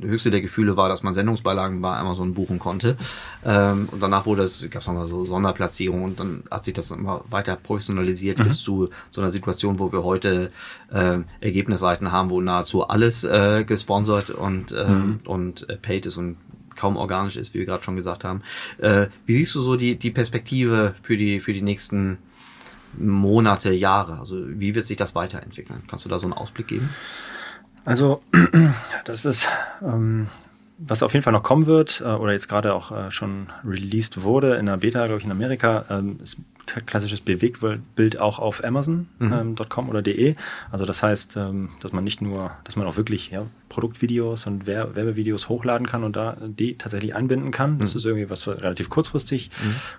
höchste der Gefühle war, dass man Sendungsbeilagen bei Amazon buchen konnte. Ähm, und danach wurde es, gab es nochmal so Sonderplatzierungen und dann hat sich das immer weiter professionalisiert bis zu so einer Situation, wo wir heute äh, Ergebnisseiten haben, wo nahezu alles äh, gesponsert und, ähm, und äh, paid ist und kaum organisch ist, wie wir gerade schon gesagt haben. Äh, wie siehst du so die, die Perspektive für die, für die nächsten Monate, Jahre? Also wie wird sich das weiterentwickeln? Kannst du da so einen Ausblick geben? Also, das ist, ähm, was auf jeden Fall noch kommen wird, äh, oder jetzt gerade auch äh, schon released wurde in der Beta, glaube ich, in Amerika, ähm, ist klassisches Bewegtbild auch auf Amazon.com ähm, .com oder de. Also das heißt, ähm, dass man nicht nur, dass man auch wirklich ja, Produktvideos und Wer Werbevideos hochladen kann und da die tatsächlich einbinden kann. Das ist irgendwie was relativ kurzfristig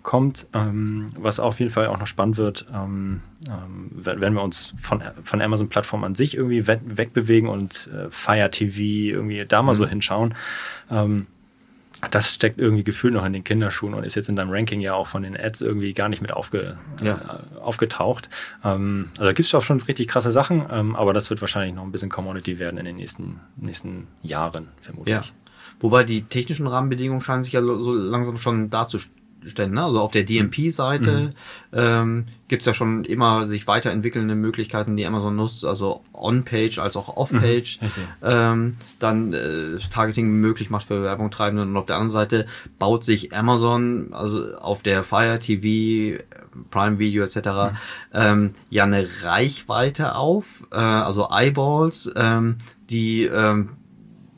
kommt. Ähm, was auf jeden Fall auch noch spannend wird, ähm, ähm, wenn wir uns von, von Amazon-Plattform an sich irgendwie we wegbewegen und äh, Fire TV irgendwie da mal so hinschauen. Ähm, das steckt irgendwie gefühlt noch in den Kinderschuhen und ist jetzt in deinem Ranking ja auch von den Ads irgendwie gar nicht mit aufge, Ja. äh, aufgetaucht. Ähm, also da gibt es auch schon richtig krasse Sachen, ähm, aber das wird wahrscheinlich noch ein bisschen Commodity werden in den nächsten, nächsten Jahren, vermutlich. Ja. Wobei die technischen Rahmenbedingungen scheinen sich ja so langsam schon darzustellen. Ne? Also auf der DMP-Seite ähm, gibt es ja schon immer sich weiterentwickelnde Möglichkeiten, die Amazon nutzt, also On-Page als auch Off-Page. richtig. ähm, dann äh, Targeting möglich macht für Werbung treibende und auf der anderen Seite baut sich Amazon, also auf der Fire TV, Prime Video etc. Ähm, ja eine Reichweite auf, äh, also Eyeballs, ähm, die ähm,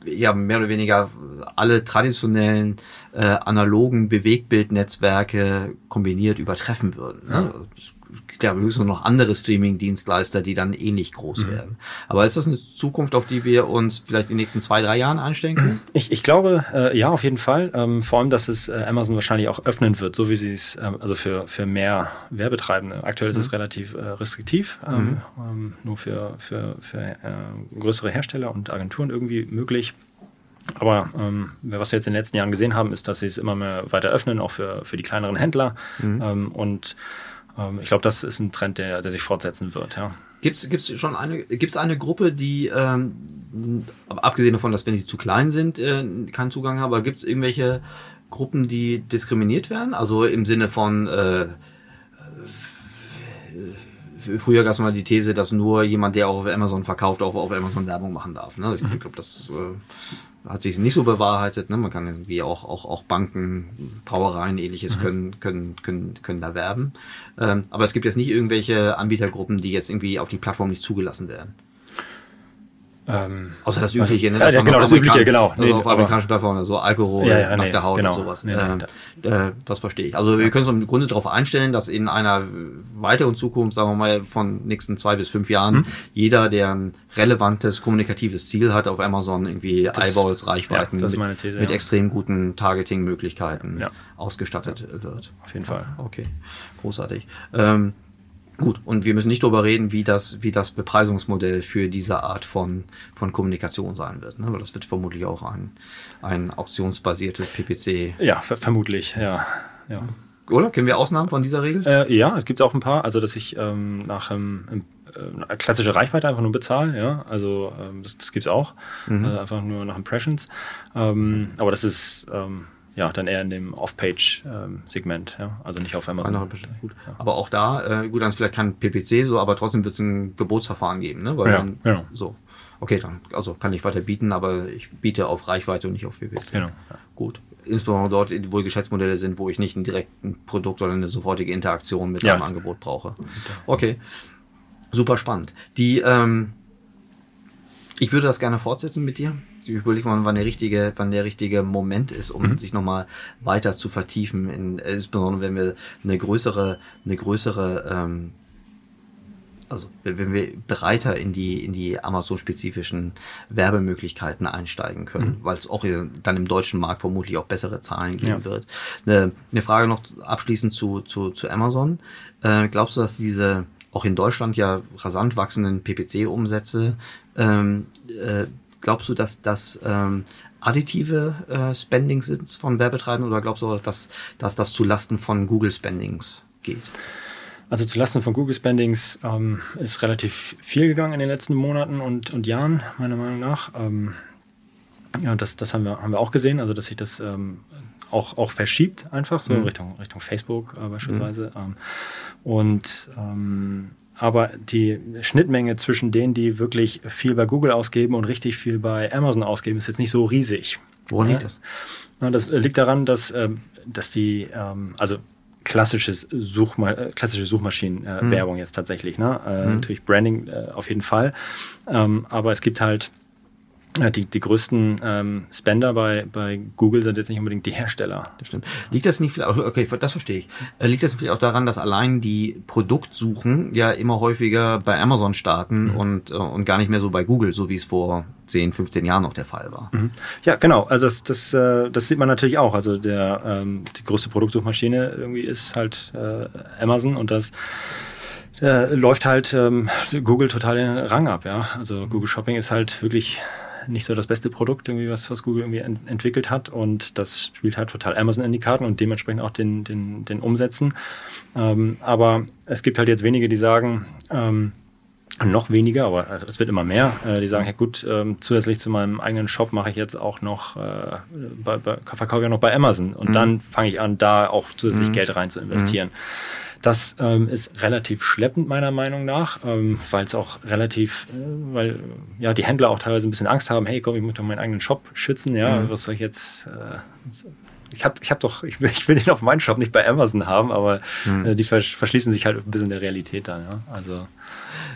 ja mehr oder weniger alle traditionellen äh, analogen Bewegtbildnetzwerke kombiniert übertreffen würden. Ne? Ich glaube, höchstens noch andere Streaming-Dienstleister, die dann ähnlich groß werden. Aber ist das eine Zukunft, auf die wir uns vielleicht in den nächsten zwei, drei Jahren einstellen können? Ich, ich glaube, äh, ja, auf jeden Fall. Ähm, vor allem, dass es äh, Amazon wahrscheinlich auch öffnen wird, so wie sie es, ähm, also für, für mehr Werbetreibende. Aktuell ist es relativ äh, restriktiv, ähm, ähm, nur für, für, für äh, größere Hersteller und Agenturen irgendwie möglich. Aber ähm, was wir jetzt in den letzten Jahren gesehen haben, ist, dass sie es immer mehr weiter öffnen, auch für, für die kleineren Händler. Ähm, und ich glaube, das ist ein Trend, der, der sich fortsetzen wird. Ja. Gibt es schon eine, gibt's eine Gruppe, die, ähm, abgesehen davon, dass wenn sie zu klein sind, äh, keinen Zugang haben, aber gibt es irgendwelche Gruppen, die diskriminiert werden? Also im Sinne von, äh, äh, früher gab es mal die These, dass nur jemand, der auch auf Amazon verkauft, auch auf Amazon Werbung machen darf. Ne? Ich glaube, das äh, hat sich nicht so bewahrheitet. Ne? Man kann irgendwie auch, auch, auch Banken, Brauereien, ähnliches können, können, können, können da werben. Ähm, aber es gibt jetzt nicht irgendwelche Anbietergruppen, die jetzt irgendwie auf die Plattform nicht zugelassen werden. Ähm, Außer das Übliche, ne? Ja, dass ja, genau, das Übliche, genau. Also Nee, auf amerikanischen Plattformen, so Alkohol, Ja, ja, nackte nee, Haut genau. und sowas. Nee, ähm, äh, das verstehe ich. Also wir können uns im Grunde darauf einstellen, dass in einer weiteren Zukunft, sagen wir mal von nächsten zwei bis fünf Jahren, Hm? jeder, der ein relevantes kommunikatives Ziel hat, auf Amazon irgendwie Eyeballs, Reichweiten ja, das mit, These, mit extrem guten Targeting-Möglichkeiten ausgestattet wird. auf jeden Fall. Okay, großartig. Ähm, gut, und wir müssen nicht darüber reden, wie das, wie das Bepreisungsmodell für diese Art von, von Kommunikation sein wird. Ne? Weil das wird vermutlich auch ein, ein auktionsbasiertes PPC. Ja, ver vermutlich, ja. ja. Oder? Kennen wir Ausnahmen von dieser Regel? Äh, ja, es gibt auch ein paar, also dass ich ähm, nach ähm, äh, klassische Reichweite einfach nur bezahle, ja, also ähm, das, das gibt's auch, Mhm. äh, einfach nur nach Impressions, ähm, aber das ist ähm, ja dann eher in dem Off-Page-Segment, ja, also nicht auf Amazon. Andere. Gut. Aber auch da, äh, gut, dann ist vielleicht kein PPC so, aber trotzdem wird es ein Gebotsverfahren geben, ne? Weil Ja, man, genau. So. Okay, dann, also kann ich weiter bieten, aber ich biete auf Reichweite und nicht auf PPC. Genau, ja. Gut. Insbesondere dort, wo Geschäftsmodelle sind, wo ich nicht ein direkten Produkt oder eine sofortige Interaktion mit Ja. einem Angebot brauche. Okay. Super spannend. Die, ähm, ich würde das gerne fortsetzen mit dir. Ich überlege mal, wann der richtige, wann der richtige Moment ist, um mhm. sich nochmal weiter zu vertiefen. In, insbesondere wenn wir eine größere, eine größere, ähm, also wenn wir breiter in die, in die Amazon-spezifischen Werbemöglichkeiten einsteigen können, mhm. weil es auch dann im deutschen Markt vermutlich auch bessere Zahlen geben ja. wird. Eine, eine, Frage noch abschließend zu, zu, zu Amazon. Äh, glaubst du, dass diese auch in Deutschland ja rasant wachsenden PPC-Umsätze ähm, äh, glaubst du, dass das ähm, additive äh, Spendings sind von Werbetreibenden oder glaubst du, dass, dass das zu Lasten von Google Spendings geht? Also zu Lasten von Google Spendings ähm, ist relativ viel gegangen in den letzten Monaten und, und Jahren, meiner Meinung nach. Ähm, ja, das, das haben, wir, haben wir auch gesehen, also dass sich das ähm, auch, auch verschiebt einfach, so mhm. Richtung, Richtung Facebook äh, beispielsweise. Mhm. und ähm, aber die Schnittmenge zwischen denen, die wirklich viel bei Google ausgeben und richtig viel bei Amazon ausgeben, ist jetzt nicht so riesig. Woran liegt das? Das liegt daran, dass, ähm, dass die, ähm, also klassisches Suchma äh, klassische Suchmaschinenwerbung mhm. jetzt tatsächlich. Ne? Äh, mhm. Natürlich Branding äh, auf jeden Fall. Ähm, aber es gibt halt die, die größten ähm, Spender bei, bei Google sind jetzt nicht unbedingt die Hersteller. Das stimmt. Liegt das nicht vielleicht, okay, das verstehe ich. Äh, liegt das vielleicht auch daran, dass allein die Produktsuchen ja immer häufiger bei Amazon starten mhm. und, äh, und gar nicht mehr so bei Google, so wie es vor 10, 15 Jahren noch der Fall war? Mhm. Ja, genau. Also das, das, äh, das sieht man natürlich auch. Also der, ähm, die größte Produktsuchmaschine irgendwie ist halt äh, Amazon und das äh, läuft halt ähm, Google total den Rang ab, ja. Also Google Shopping ist halt wirklich nicht so das beste Produkt, irgendwie, was, was Google irgendwie ent entwickelt hat. Und das spielt halt total Amazon in die Karten und dementsprechend auch den, den, den Umsätzen. Ähm, aber es gibt halt jetzt wenige, die sagen, ähm, noch weniger, aber es wird immer mehr, äh, die sagen, ja gut, ähm, zusätzlich zu meinem eigenen Shop mache ich jetzt auch noch, äh, bei, bei, verkaufe ich auch noch bei Amazon und mhm. dann fange ich an, da auch zusätzlich mhm. Geld rein zu investieren. Mhm. Das ähm, ist relativ schleppend meiner Meinung nach, ähm, weil es auch relativ, äh, weil ja die Händler auch teilweise ein bisschen Angst haben, hey komm, ich muss doch meinen eigenen Shop schützen, ja, mhm. was soll ich jetzt, äh, ich habe ich hab doch, ich will, ich will den auf meinen Shop nicht bei Amazon haben, aber mhm. äh, die verschließen sich halt ein bisschen der Realität dann, ja, also.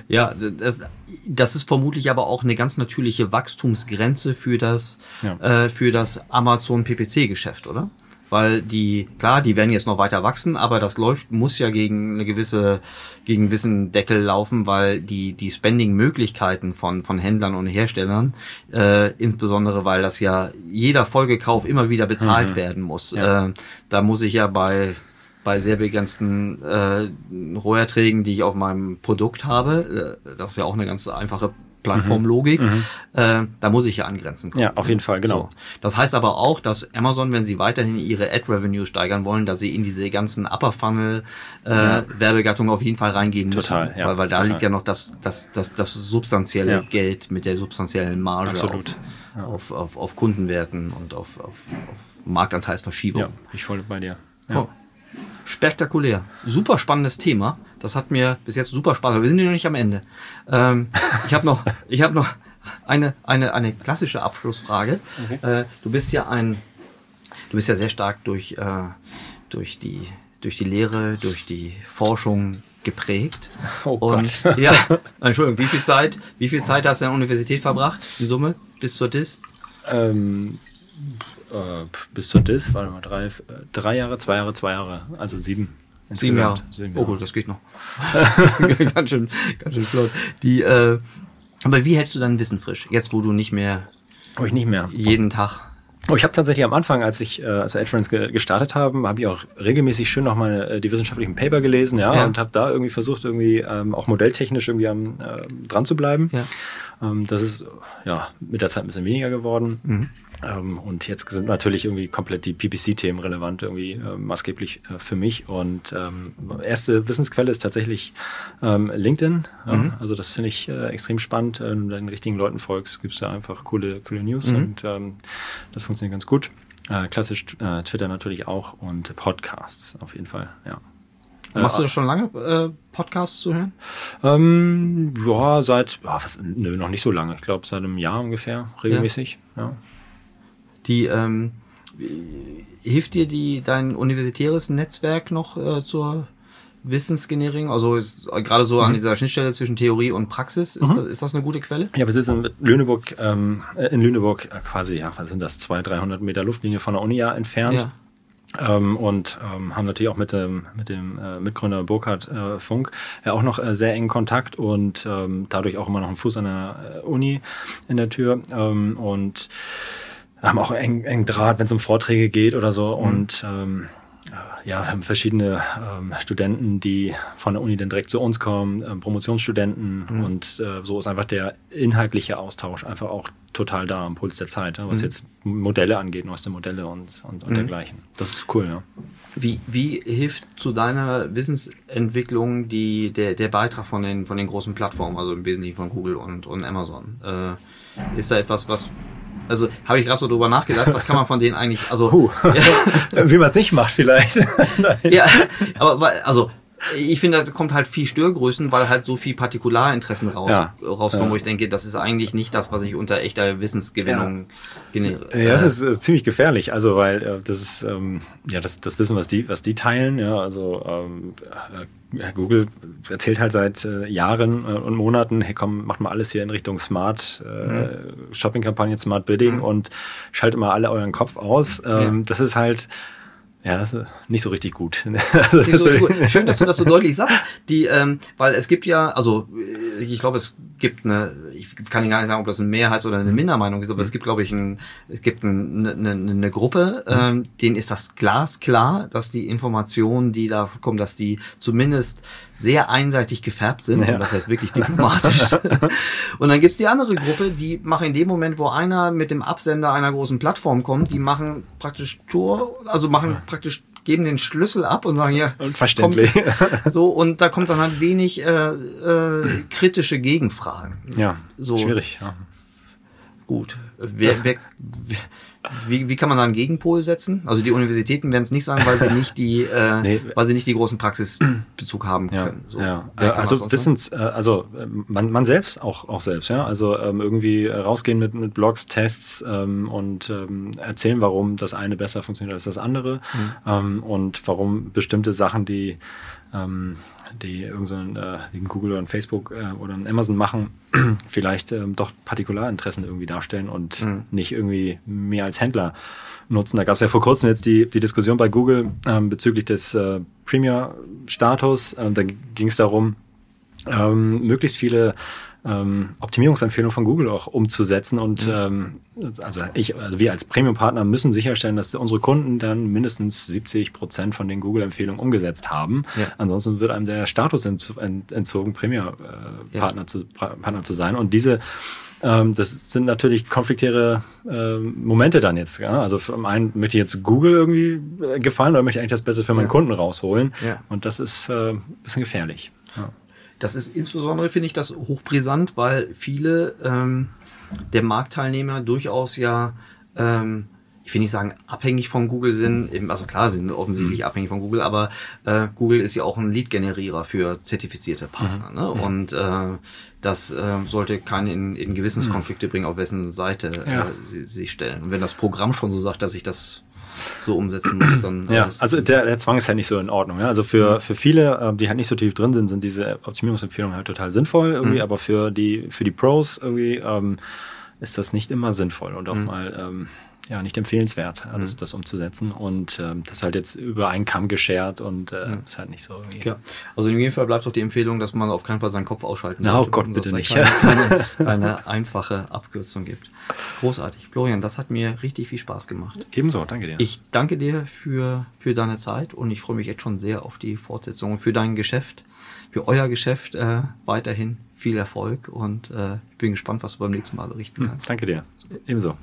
Ja, das, das, ist vermutlich aber auch eine ganz natürliche Wachstumsgrenze für das, ja. äh, für das Amazon PPC-Geschäft, oder? Weil die, klar, die werden jetzt noch weiter wachsen, aber das läuft, muss ja gegen eine gewisse, gegen einen gewissen Deckel laufen, weil die, die Spending-Möglichkeiten von, von Händlern und Herstellern, äh, insbesondere weil das ja jeder Folgekauf immer wieder bezahlt mhm. werden muss. Ja. Äh, da muss ich ja bei, bei sehr begrenzten äh, Roherträgen, die ich auf meinem Produkt habe, äh, das ist ja auch eine ganz einfache Plattformlogik, mhm. äh, da muss ich ja angrenzen. Können. Ja, auf jeden Fall, genau. So. Das heißt aber auch, dass Amazon, wenn sie weiterhin ihre Ad-Revenue steigern wollen, dass sie in diese ganzen Upper Funnel äh, ja. Werbegattungen auf jeden Fall reingehen total, müssen. Ja, weil, weil da total. liegt ja noch das, das, das, das substanzielle ja. Geld mit der substanziellen Marge Absolut. Auf, ja. auf, auf, auf Kundenwerten und auf, auf, auf Marktanteilsverschiebung. Ja, ich voll bei dir. Ja. Oh. Spektakulär. Super spannendes Thema. Das hat mir bis jetzt super Spaß. Aber wir sind ja noch nicht am Ende. Ähm, ich habe noch, ich habe noch eine, eine, eine klassische Abschlussfrage. Okay. Äh, du bist ja ein, du bist ja sehr stark durch, äh, durch die, durch die Lehre, durch die Forschung geprägt. Oh und Gott. ja, Entschuldigung, wie viel Zeit, wie viel Zeit hast du an der Universität verbracht in Summe bis zur DIS? Ähm, äh, bis zur DIS, warte mal, drei, drei Jahre, zwei Jahre, zwei Jahre, also sieben. Sieben Jahre. sieben Jahre. Oh gut, das geht noch. ganz schön, ganz schön flott. Die, äh, aber wie hältst du dein Wissen frisch? Jetzt, wo du nicht mehr. Oh, ich nicht mehr. Jeden Tag. Oh, ich habe tatsächlich am Anfang, als ich äh, als AdFriends ge gestartet haben, habe ich auch regelmäßig schön noch mal äh, die wissenschaftlichen Paper gelesen, ja, ja. und habe da irgendwie versucht, irgendwie ähm, auch modelltechnisch irgendwie am, äh, dran zu bleiben. Ja. Ähm, das ist ja mit der Zeit ein bisschen weniger geworden. Mhm. Ähm, und jetzt sind natürlich irgendwie komplett die PPC-Themen relevant, irgendwie äh, maßgeblich äh, für mich. Und ähm, erste Wissensquelle ist tatsächlich ähm, LinkedIn. Mhm. also das finde ich äh, extrem spannend. Wenn du den richtigen Leuten folgst, gibst du einfach coole, coole News mhm. und ähm, das funktioniert ganz gut. Äh, klassisch äh, Twitter natürlich auch und Podcasts auf jeden Fall, ja. Machst du das schon lange, äh, Podcasts zu hören? Ähm, ja, seit, ja, was, nö, noch nicht so lange. Ich glaube, seit einem Jahr ungefähr, regelmäßig. Ja. ja. Die, ähm, hilft dir die, dein universitäres Netzwerk noch äh, zur Wissensgenerierung? Also ist, äh, gerade so an dieser Schnittstelle zwischen Theorie und Praxis, ist, das, ist das eine gute Quelle? Ja, wir sitzen mit Lüneburg, ähm, äh, in Lüneburg äh, quasi, ja, was sind das, 200, 300 Meter Luftlinie von der Uni ja entfernt. Ja. Ähm, und ähm, haben natürlich auch mit dem, mit dem äh, Mitgründer Burkhard äh, Funk ja auch noch äh, sehr engen Kontakt und ähm, dadurch auch immer noch einen Fuß an der äh, Uni in der Tür ähm, und haben auch eng, eng Draht, wenn es um Vorträge geht oder so. Mhm. Und ähm, ja, haben verschiedene ähm, Studenten, die von der Uni dann direkt zu uns kommen, ähm, Promotionsstudenten Mhm. und äh, so ist einfach der inhaltliche Austausch einfach auch total da am Puls der Zeit, ja, was Mhm. jetzt Modelle angeht, neueste Modelle und, und, und Mhm. dergleichen. Das ist cool, ja. Wie, wie hilft zu deiner Wissensentwicklung die, der, der Beitrag von den, von den großen Plattformen, also im Wesentlichen von Google und, und Amazon? Äh, ist da etwas, was. Also habe ich gerade so drüber nachgedacht, was kann man von denen eigentlich. Also, ja, Wie man es nicht macht vielleicht. Ja, aber also ich finde, da kommt halt viel Störgrößen, weil halt so viel Partikularinteressen raus, Ja. rauskommen, Ja. wo ich denke, das ist eigentlich nicht das, was ich unter echter Wissensgewinnung generiere. Ja, das ist äh, ziemlich gefährlich, also weil äh, das ist ähm, ja das, das Wissen, was die, was die teilen, ja, also ähm, äh, Google erzählt halt seit äh, Jahren äh, und Monaten, hey komm, macht mal alles hier in Richtung Smart äh, Shopping-Kampagnen, Smart Bidding Mhm. und schaltet mal alle euren Kopf aus. Ähm, Ja. Das ist halt ja, das ist nicht so richtig gut. Also so. Schön, dass du das so deutlich sagst. Die, ähm, weil es gibt ja, also äh, ich glaube, es gibt eine, ich kann Ihnen gar nicht sagen, ob das eine Mehrheits- oder eine Mindermeinung ist, aber es gibt, glaube ich, ein, es gibt ein, eine, eine, eine Gruppe, ähm, denen ist das glasklar, dass die Informationen, die da kommen, dass die zumindest sehr einseitig gefärbt sind. Ja. Und das heißt wirklich diplomatisch. und dann gibt's die andere Gruppe, die machen in dem Moment, wo einer mit dem Absender einer großen Plattform kommt, die machen praktisch Tor, also machen praktisch geben den Schlüssel ab und sagen, ja, Unverständlich. Kommt, so, und da kommt dann halt wenig äh, äh, kritische Gegenfragen. ja, So. schwierig. Ja. Gut. Wer, wer, wie, wie kann man da einen Gegenpol setzen? Also die Universitäten werden es nicht sagen, weil sie nicht die, äh, Nee. weil sie nicht die großen Praxisbezug haben Ja, können. So. ja. Wer Äh, das also Wissens, äh, also man, man selbst auch auch selbst, ja. Also ähm, irgendwie rausgehen mit, mit Blogs, Tests ähm, und ähm, erzählen, warum das eine besser funktioniert als das andere Mhm. ähm, und warum bestimmte Sachen, die ähm, die irgendein äh, Google oder ein Facebook äh, oder ein Amazon machen, vielleicht ähm, doch Partikularinteressen irgendwie darstellen und Mhm. nicht irgendwie mehr als Händler nutzen. Da gab es ja vor kurzem jetzt die, die Diskussion bei Google ähm, bezüglich des äh, Premier-Status. Ähm, da ging es darum, ähm, möglichst viele ähm, Optimierungsempfehlungen von Google auch umzusetzen. Und ähm, also ich, also wir als Premium-Partner müssen sicherstellen, dass unsere Kunden dann mindestens 70 Prozent von den Google-Empfehlungen umgesetzt haben. Ja. Ansonsten wird einem der Status ent, ent, entzogen, Premier-Partner Ja. zu, Partner zu sein. Und diese ähm, das sind natürlich konfliktäre ähm, Momente dann jetzt. Ja? Also zum einen möchte ich jetzt Google irgendwie äh, gefallen oder möchte ich eigentlich das Beste für meinen Ja. Kunden rausholen. Ja. Und das ist äh, ein bisschen gefährlich. Das ist insbesondere, finde ich, das hochbrisant, weil viele ähm, der Marktteilnehmer durchaus ja, ähm, ich will nicht sagen, abhängig von Google sind, eben, also klar sind offensichtlich abhängig von Google, aber äh, Google ist ja auch ein Lead-Generierer für zertifizierte Partner. Ne? Und äh, das äh, sollte keinen in, in Gewissenskonflikte bringen, auf wessen Seite Ja. äh, sie sich stellen. Und wenn das Programm schon so sagt, dass ich das so umsetzen muss, dann Ja, also der, der Zwang ist halt nicht so in Ordnung. Ja? Also für, für viele, ähm, die halt nicht so tief drin sind, sind diese Optimierungsempfehlungen halt total sinnvoll irgendwie, Mhm. aber für die, für die Pros irgendwie ähm, ist das nicht immer sinnvoll und auch Mhm. mal ähm, ja, nicht empfehlenswert, alles das umzusetzen. Und ähm, das ist halt jetzt über einen Kamm geschert und äh, Mhm. ist halt nicht so irgendwie. Ja, also in jedem Fall bleibt doch die Empfehlung, dass man auf keinen Fall seinen Kopf ausschalten Na, sollte oh Gott, bitte nicht. Keine, keine, keine einfache Abkürzung gibt. Großartig. Florian, das hat mir richtig viel Spaß gemacht. Ebenso, danke dir. Ich danke dir für, für deine Zeit und ich freue mich jetzt schon sehr auf die Fortsetzung für dein Geschäft, für euer Geschäft äh, weiterhin viel Erfolg und äh, ich bin gespannt, was du beim nächsten Mal berichten Hm, kannst. danke dir. Ebenso.